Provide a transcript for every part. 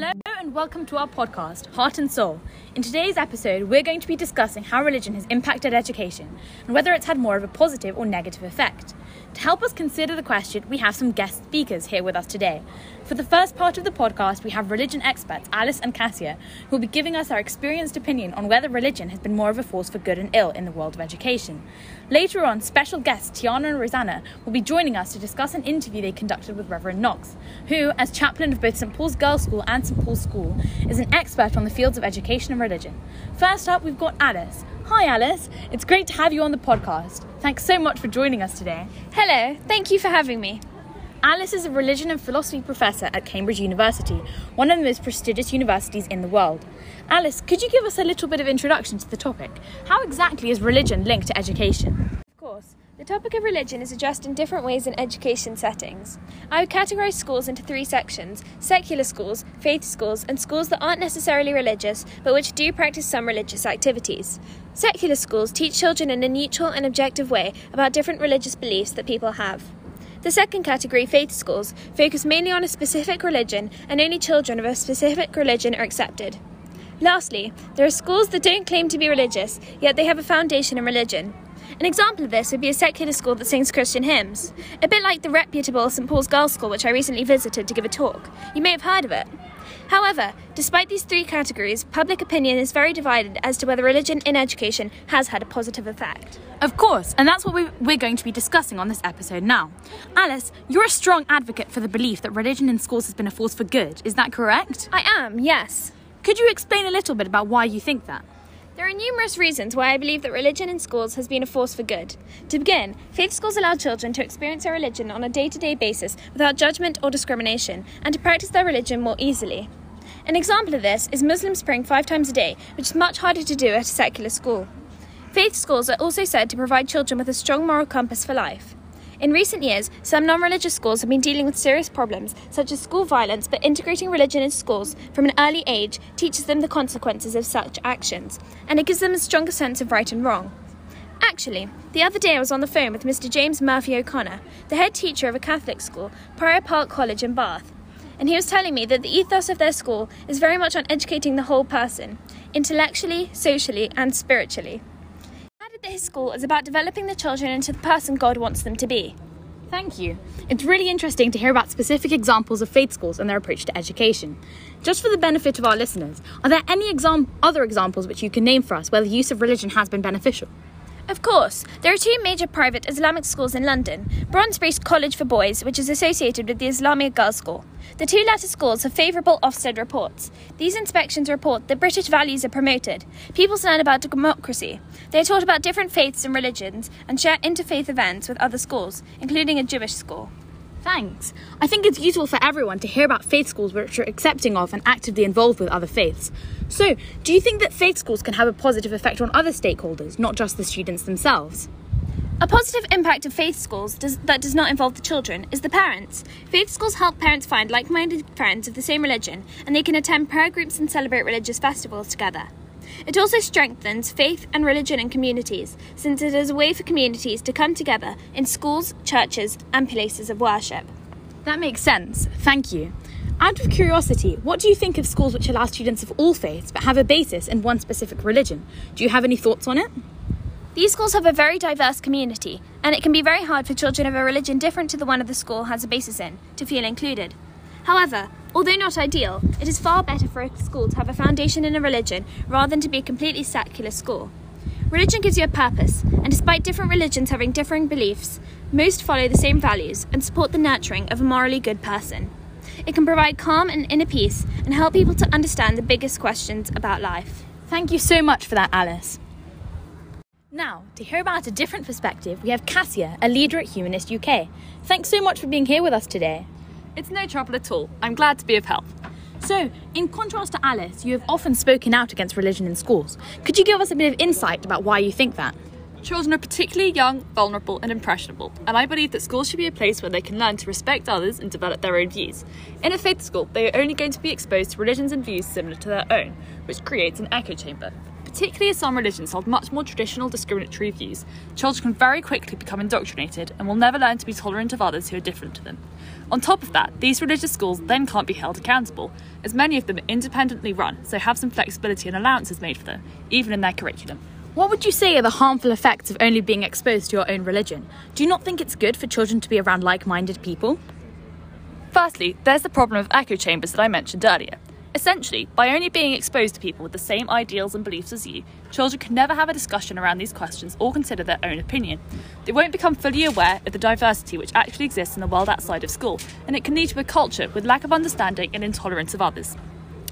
Hello and welcome to our podcast, Heart and Soul. In today's episode, we're going to be discussing how religion has impacted education and whether it's had more of a positive or negative effect. To help us consider the question, we have some guest speakers here with us today. For the first part of the podcast, we have religion experts Alice and Cassia, who will be giving us our experienced opinion on whether religion has been more of a force for good and ill in the world of education. Later on, special guests Tiana and Rosanna will be joining us to discuss an interview they conducted with Reverend Knox, who, as chaplain of both St Paul's Girls' School and St Paul's School, is an expert on the fields of education and religion. First up, we've got Alice. Hi, Alice. It's great to have you on the podcast. Thanks so much for joining us today. Hello, thank you for having me. Alice is a religion and philosophy professor at Cambridge University, one of the most prestigious universities in the world. Alice, could you give us a little bit of introduction to the topic? How exactly is religion linked to education? Of course. The topic of religion is addressed in different ways in education settings. I would categorise schools into three sections secular schools, faith schools, and schools that aren't necessarily religious but which do practice some religious activities. Secular schools teach children in a neutral and objective way about different religious beliefs that people have. The second category, faith schools, focus mainly on a specific religion and only children of a specific religion are accepted. Lastly, there are schools that don't claim to be religious, yet they have a foundation in religion. An example of this would be a secular school that sings Christian hymns, a bit like the reputable St Paul's Girls' School, which I recently visited to give a talk. You may have heard of it. However, despite these three categories, public opinion is very divided as to whether religion in education has had a positive effect. Of course, and that's what we, we're going to be discussing on this episode now. Alice, you're a strong advocate for the belief that religion in schools has been a force for good, is that correct? I am, yes. Could you explain a little bit about why you think that? There are numerous reasons why I believe that religion in schools has been a force for good. To begin, faith schools allow children to experience their religion on a day to day basis without judgment or discrimination and to practice their religion more easily. An example of this is Muslims praying five times a day, which is much harder to do at a secular school. Faith schools are also said to provide children with a strong moral compass for life. In recent years, some non religious schools have been dealing with serious problems, such as school violence, but integrating religion in schools from an early age teaches them the consequences of such actions, and it gives them a stronger sense of right and wrong. Actually, the other day I was on the phone with Mr. James Murphy O'Connor, the head teacher of a Catholic school, Prior Park College in Bath, and he was telling me that the ethos of their school is very much on educating the whole person, intellectually, socially, and spiritually his school is about developing the children into the person God wants them to be. Thank you. It's really interesting to hear about specific examples of faith schools and their approach to education. Just for the benefit of our listeners, are there any exam- other examples which you can name for us where the use of religion has been beneficial? Of course, there are two major private Islamic schools in London Brondesbury College for Boys, which is associated with the Islamia Girls' School. The two latter schools have favourable Ofsted reports. These inspections report that British values are promoted. Pupils learn about democracy. They are taught about different faiths and religions and share interfaith events with other schools, including a Jewish school. Thanks. I think it's useful for everyone to hear about faith schools which are accepting of and actively involved with other faiths. So, do you think that faith schools can have a positive effect on other stakeholders, not just the students themselves? A positive impact of faith schools does, that does not involve the children is the parents. Faith schools help parents find like minded friends of the same religion, and they can attend prayer groups and celebrate religious festivals together. It also strengthens faith and religion in communities, since it is a way for communities to come together in schools, churches, and places of worship. That makes sense. Thank you. Out of curiosity, what do you think of schools which allow students of all faiths but have a basis in one specific religion? Do you have any thoughts on it? These schools have a very diverse community, and it can be very hard for children of a religion different to the one of the school has a basis in to feel included. However, although not ideal, it is far better for a school to have a foundation in a religion rather than to be a completely secular school. Religion gives you a purpose, and despite different religions having differing beliefs, most follow the same values and support the nurturing of a morally good person. It can provide calm and inner peace and help people to understand the biggest questions about life. Thank you so much for that, Alice. Now, to hear about a different perspective, we have Cassia, a leader at Humanist UK. Thanks so much for being here with us today. It's no trouble at all. I'm glad to be of help. So, in contrast to Alice, you have often spoken out against religion in schools. Could you give us a bit of insight about why you think that? Children are particularly young, vulnerable, and impressionable, and I believe that schools should be a place where they can learn to respect others and develop their own views. In a faith school, they are only going to be exposed to religions and views similar to their own, which creates an echo chamber. Particularly as some religions hold much more traditional discriminatory views, children can very quickly become indoctrinated and will never learn to be tolerant of others who are different to them. On top of that, these religious schools then can't be held accountable, as many of them are independently run, so have some flexibility and allowances made for them, even in their curriculum. What would you say are the harmful effects of only being exposed to your own religion? Do you not think it's good for children to be around like minded people? Firstly, there's the problem of echo chambers that I mentioned earlier. Essentially, by only being exposed to people with the same ideals and beliefs as you, children can never have a discussion around these questions or consider their own opinion. They won't become fully aware of the diversity which actually exists in the world outside of school, and it can lead to a culture with lack of understanding and intolerance of others.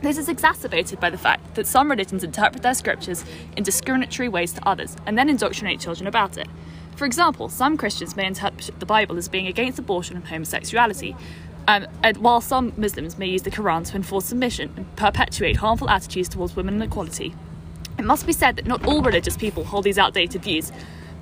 This is exacerbated by the fact that some religions interpret their scriptures in discriminatory ways to others and then indoctrinate children about it. For example, some Christians may interpret the Bible as being against abortion and homosexuality, um, and while some Muslims may use the Quran to enforce submission and perpetuate harmful attitudes towards women and equality. It must be said that not all religious people hold these outdated views,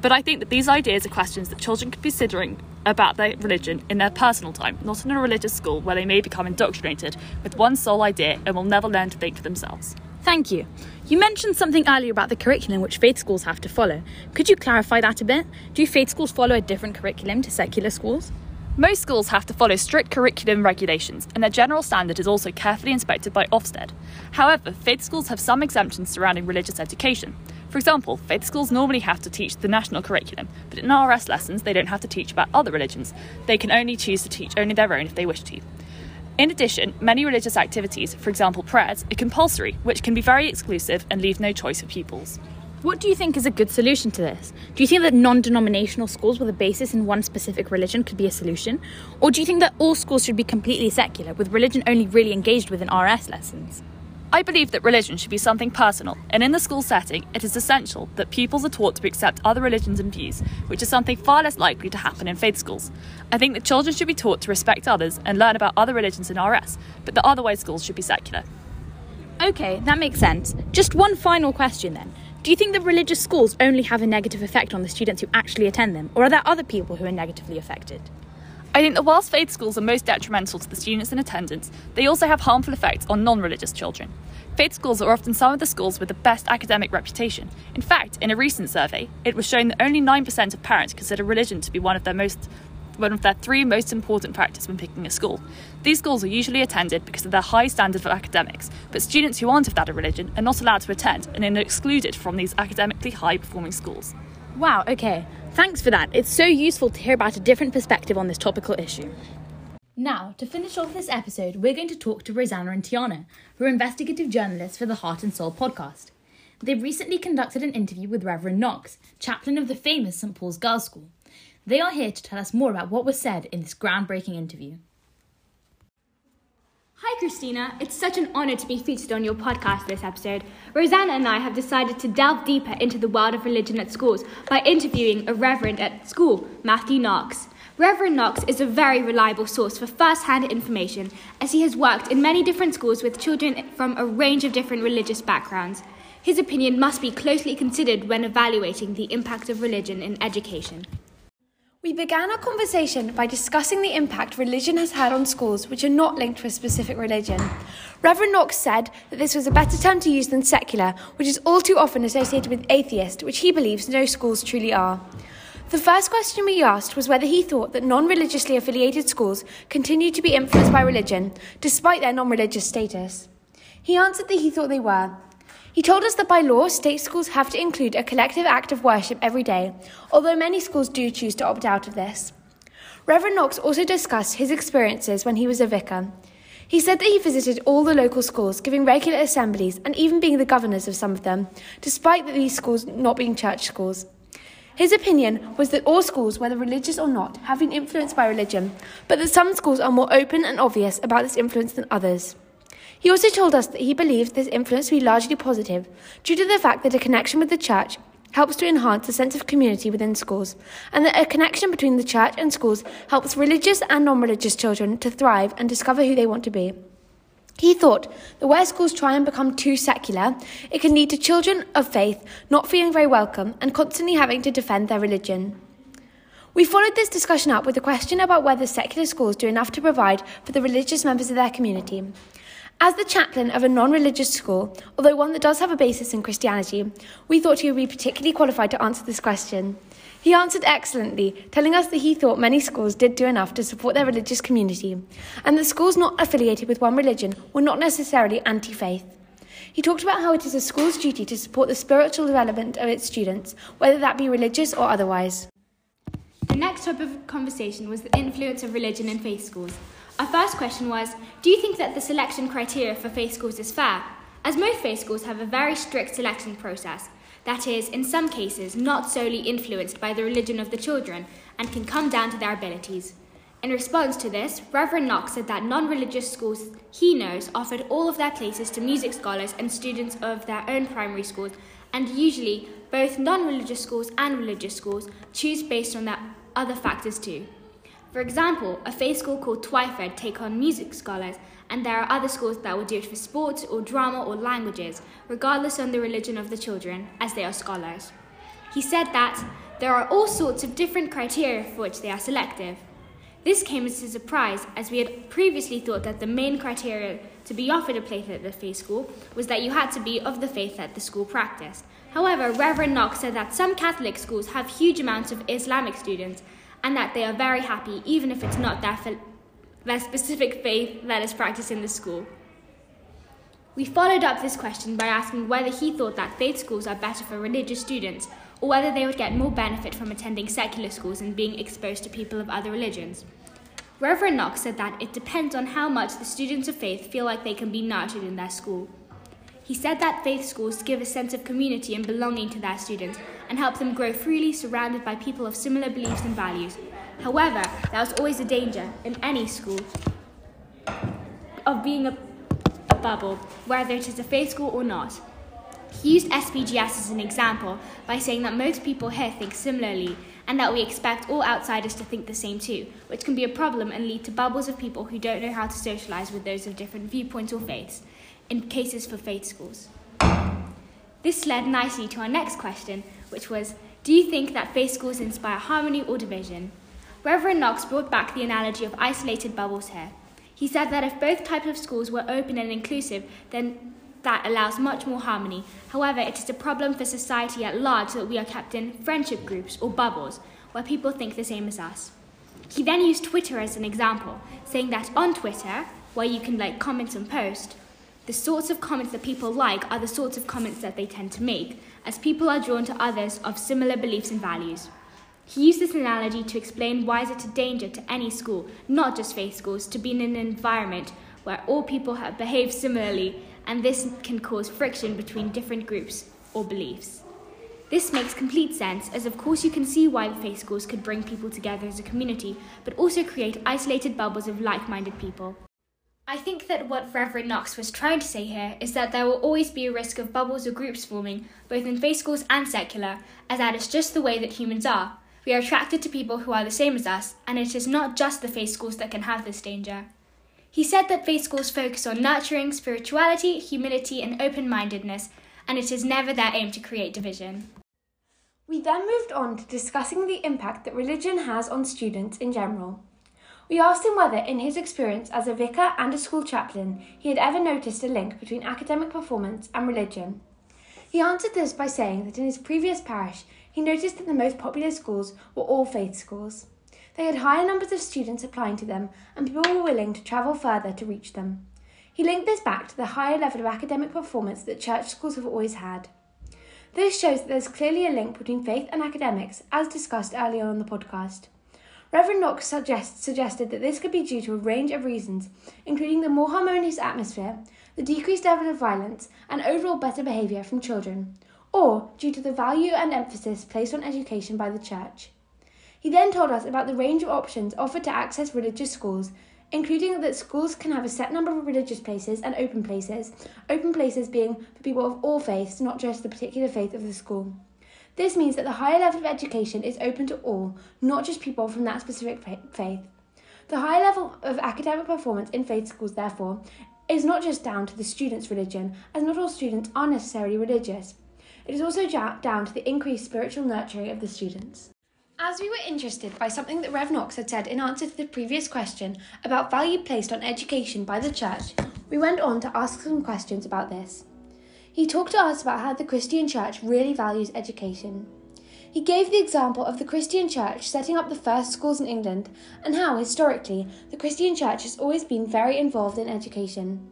but I think that these ideas are questions that children could be considering about their religion in their personal time, not in a religious school where they may become indoctrinated with one sole idea and will never learn to think for themselves. Thank you. You mentioned something earlier about the curriculum which faith schools have to follow. Could you clarify that a bit? Do faith schools follow a different curriculum to secular schools? Most schools have to follow strict curriculum regulations, and their general standard is also carefully inspected by Ofsted. However, faith schools have some exemptions surrounding religious education. For example, faith schools normally have to teach the national curriculum, but in RS lessons they don't have to teach about other religions. They can only choose to teach only their own if they wish to. In addition, many religious activities, for example prayers, are compulsory, which can be very exclusive and leave no choice for pupils. What do you think is a good solution to this? Do you think that non denominational schools with a basis in one specific religion could be a solution? Or do you think that all schools should be completely secular, with religion only really engaged with in RS lessons? I believe that religion should be something personal, and in the school setting, it is essential that pupils are taught to accept other religions and views, which is something far less likely to happen in faith schools. I think that children should be taught to respect others and learn about other religions in RS, but that otherwise schools should be secular. Okay, that makes sense. Just one final question then. Do you think that religious schools only have a negative effect on the students who actually attend them, or are there other people who are negatively affected? I think that whilst faith schools are most detrimental to the students in attendance, they also have harmful effects on non religious children. Faith schools are often some of the schools with the best academic reputation. In fact, in a recent survey, it was shown that only 9% of parents consider religion to be one of their most one of their three most important factors when picking a school. These schools are usually attended because of their high standard for academics, but students who aren't of that religion are not allowed to attend and are excluded from these academically high performing schools. Wow, okay. Thanks for that. It's so useful to hear about a different perspective on this topical issue. Now, to finish off this episode, we're going to talk to Rosanna and Tiana, who are investigative journalists for the Heart and Soul podcast. They recently conducted an interview with Reverend Knox, chaplain of the famous St. Paul's Girls' School. They are here to tell us more about what was said in this groundbreaking interview. Hi, Christina. It's such an honor to be featured on your podcast this episode. Rosanna and I have decided to delve deeper into the world of religion at schools by interviewing a reverend at school, Matthew Knox. Reverend Knox is a very reliable source for first hand information as he has worked in many different schools with children from a range of different religious backgrounds. His opinion must be closely considered when evaluating the impact of religion in education. We began our conversation by discussing the impact religion has had on schools which are not linked to a specific religion. Reverend Knox said that this was a better term to use than secular, which is all too often associated with atheist, which he believes no schools truly are. The first question we asked was whether he thought that non religiously affiliated schools continued to be influenced by religion, despite their non religious status. He answered that he thought they were, he told us that by law, state schools have to include a collective act of worship every day, although many schools do choose to opt out of this. Reverend Knox also discussed his experiences when he was a vicar. He said that he visited all the local schools, giving regular assemblies and even being the governors of some of them, despite these schools not being church schools. His opinion was that all schools, whether religious or not, have been influenced by religion, but that some schools are more open and obvious about this influence than others. He also told us that he believes this influence to be largely positive, due to the fact that a connection with the church helps to enhance the sense of community within schools, and that a connection between the church and schools helps religious and non religious children to thrive and discover who they want to be. He thought that where schools try and become too secular, it can lead to children of faith not feeling very welcome and constantly having to defend their religion. We followed this discussion up with a question about whether secular schools do enough to provide for the religious members of their community. As the chaplain of a non religious school, although one that does have a basis in Christianity, we thought he would be particularly qualified to answer this question. He answered excellently, telling us that he thought many schools did do enough to support their religious community, and that schools not affiliated with one religion were not necessarily anti faith. He talked about how it is a school's duty to support the spiritual development of its students, whether that be religious or otherwise. The next topic of conversation was the influence of religion in faith schools. Our first question was Do you think that the selection criteria for faith schools is fair? As most faith schools have a very strict selection process, that is, in some cases, not solely influenced by the religion of the children and can come down to their abilities. In response to this, Reverend Knox said that non religious schools he knows offered all of their places to music scholars and students of their own primary schools, and usually both non religious schools and religious schools choose based on their other factors too. For example, a faith school called Twyford take on music scholars, and there are other schools that will do it for sports or drama or languages, regardless of the religion of the children, as they are scholars. He said that there are all sorts of different criteria for which they are selective. This came as a surprise, as we had previously thought that the main criteria to be offered a place at the faith school was that you had to be of the faith that the school practiced. However, Reverend Knox said that some Catholic schools have huge amounts of Islamic students, and that they are very happy even if it's not their, their specific faith that is practiced in the school. We followed up this question by asking whether he thought that faith schools are better for religious students or whether they would get more benefit from attending secular schools and being exposed to people of other religions. Reverend Knox said that it depends on how much the students of faith feel like they can be nurtured in their school. He said that faith schools give a sense of community and belonging to their students and help them grow freely surrounded by people of similar beliefs and values. However, there is always a danger in any school of being a, a bubble, whether it is a faith school or not. He used SPGS as an example by saying that most people here think similarly and that we expect all outsiders to think the same too, which can be a problem and lead to bubbles of people who don't know how to socialize with those of different viewpoints or faiths in cases for faith schools. This led nicely to our next question, which was Do you think that faith schools inspire harmony or division? Reverend Knox brought back the analogy of isolated bubbles here. He said that if both types of schools were open and inclusive, then that allows much more harmony. However, it is a problem for society at large that we are kept in friendship groups or bubbles where people think the same as us. He then used Twitter as an example, saying that on Twitter, where you can like comments and post, the sorts of comments that people like are the sorts of comments that they tend to make, as people are drawn to others of similar beliefs and values. He used this analogy to explain why is it a danger to any school, not just faith schools, to be in an environment where all people have behave similarly, and this can cause friction between different groups or beliefs. This makes complete sense, as of course you can see why faith schools could bring people together as a community, but also create isolated bubbles of like minded people. I think that what Reverend Knox was trying to say here is that there will always be a risk of bubbles or groups forming, both in faith schools and secular, as that is just the way that humans are. We are attracted to people who are the same as us, and it is not just the faith schools that can have this danger. He said that faith schools focus on nurturing spirituality, humility, and open mindedness, and it is never their aim to create division. We then moved on to discussing the impact that religion has on students in general. We asked him whether, in his experience as a vicar and a school chaplain, he had ever noticed a link between academic performance and religion. He answered this by saying that in his previous parish, he noticed that the most popular schools were all faith schools. They had higher numbers of students applying to them, and people were willing to travel further to reach them. He linked this back to the higher level of academic performance that church schools have always had. This shows that there's clearly a link between faith and academics, as discussed earlier on the podcast. Reverend Knox suggest, suggested that this could be due to a range of reasons, including the more harmonious atmosphere, the decreased level of violence, and overall better behaviour from children, or due to the value and emphasis placed on education by the Church. He then told us about the range of options offered to access religious schools, including that schools can have a set number of religious places and open places, open places being for people of all faiths, not just the particular faith of the school. This means that the higher level of education is open to all, not just people from that specific faith. The high level of academic performance in faith schools, therefore, is not just down to the students' religion, as not all students are necessarily religious. It is also down to the increased spiritual nurturing of the students. As we were interested by something that Rev Knox had said in answer to the previous question about value placed on education by the church, we went on to ask some questions about this. He talked to us about how the Christian Church really values education. He gave the example of the Christian Church setting up the first schools in England and how, historically, the Christian Church has always been very involved in education.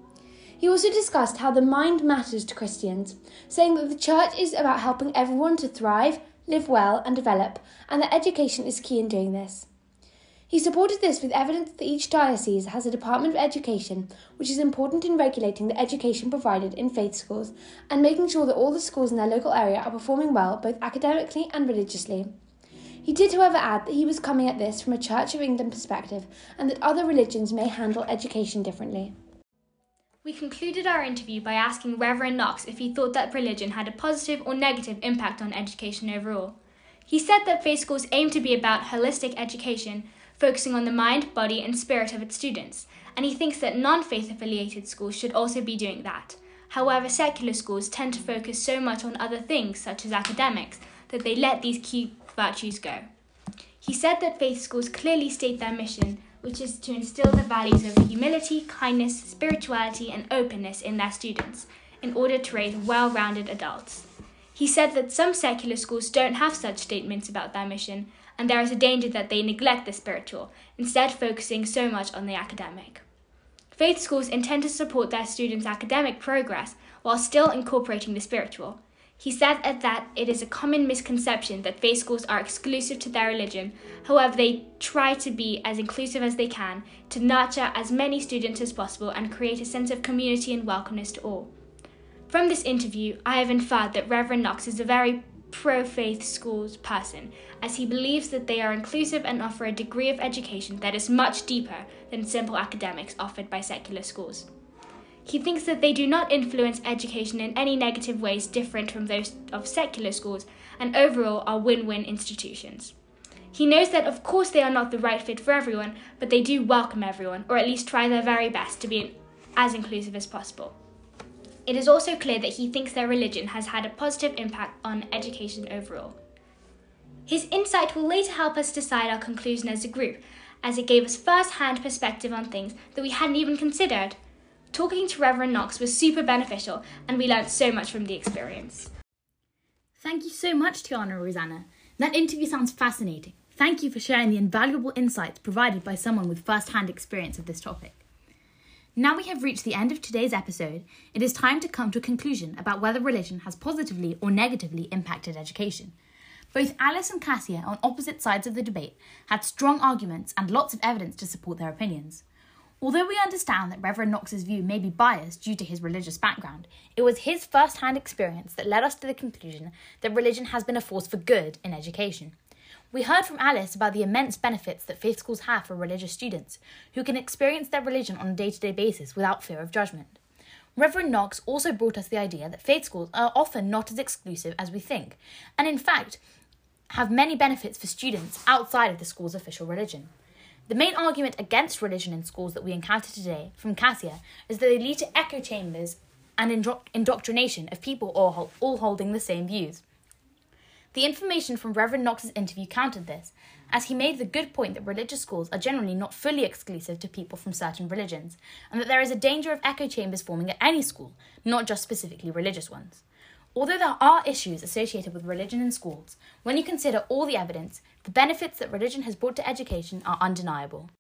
He also discussed how the mind matters to Christians, saying that the church is about helping everyone to thrive, live well, and develop, and that education is key in doing this. He supported this with evidence that each diocese has a Department of Education, which is important in regulating the education provided in faith schools and making sure that all the schools in their local area are performing well both academically and religiously. He did, however, add that he was coming at this from a Church of England perspective and that other religions may handle education differently. We concluded our interview by asking Reverend Knox if he thought that religion had a positive or negative impact on education overall. He said that faith schools aim to be about holistic education, focusing on the mind, body, and spirit of its students, and he thinks that non faith affiliated schools should also be doing that. However, secular schools tend to focus so much on other things, such as academics, that they let these key virtues go. He said that faith schools clearly state their mission which is to instill the values of humility, kindness, spirituality, and openness in their students in order to raise well rounded adults. He said that some secular schools don't have such statements about their mission, and there is a danger that they neglect the spiritual, instead, focusing so much on the academic. Faith schools intend to support their students' academic progress while still incorporating the spiritual. He said that it is a common misconception that faith schools are exclusive to their religion. However, they try to be as inclusive as they can to nurture as many students as possible and create a sense of community and welcomeness to all. From this interview, I have inferred that Reverend Knox is a very pro faith schools person, as he believes that they are inclusive and offer a degree of education that is much deeper than simple academics offered by secular schools. He thinks that they do not influence education in any negative ways different from those of secular schools and overall are win win institutions. He knows that, of course, they are not the right fit for everyone, but they do welcome everyone, or at least try their very best to be as inclusive as possible. It is also clear that he thinks their religion has had a positive impact on education overall. His insight will later help us decide our conclusion as a group, as it gave us first hand perspective on things that we hadn't even considered. Talking to Reverend Knox was super beneficial, and we learned so much from the experience. Thank you so much, Tiana and Rosanna. That interview sounds fascinating. Thank you for sharing the invaluable insights provided by someone with first hand experience of this topic. Now we have reached the end of today's episode, it is time to come to a conclusion about whether religion has positively or negatively impacted education. Both Alice and Cassia, on opposite sides of the debate, had strong arguments and lots of evidence to support their opinions. Although we understand that Reverend Knox's view may be biased due to his religious background, it was his first hand experience that led us to the conclusion that religion has been a force for good in education. We heard from Alice about the immense benefits that faith schools have for religious students, who can experience their religion on a day to day basis without fear of judgment. Reverend Knox also brought us the idea that faith schools are often not as exclusive as we think, and in fact, have many benefits for students outside of the school's official religion. The main argument against religion in schools that we encounter today from Cassia is that they lead to echo chambers and indo- indoctrination of people all, all holding the same views. The information from Reverend Knox's interview countered this, as he made the good point that religious schools are generally not fully exclusive to people from certain religions, and that there is a danger of echo chambers forming at any school, not just specifically religious ones. Although there are issues associated with religion in schools, when you consider all the evidence, the benefits that religion has brought to education are undeniable.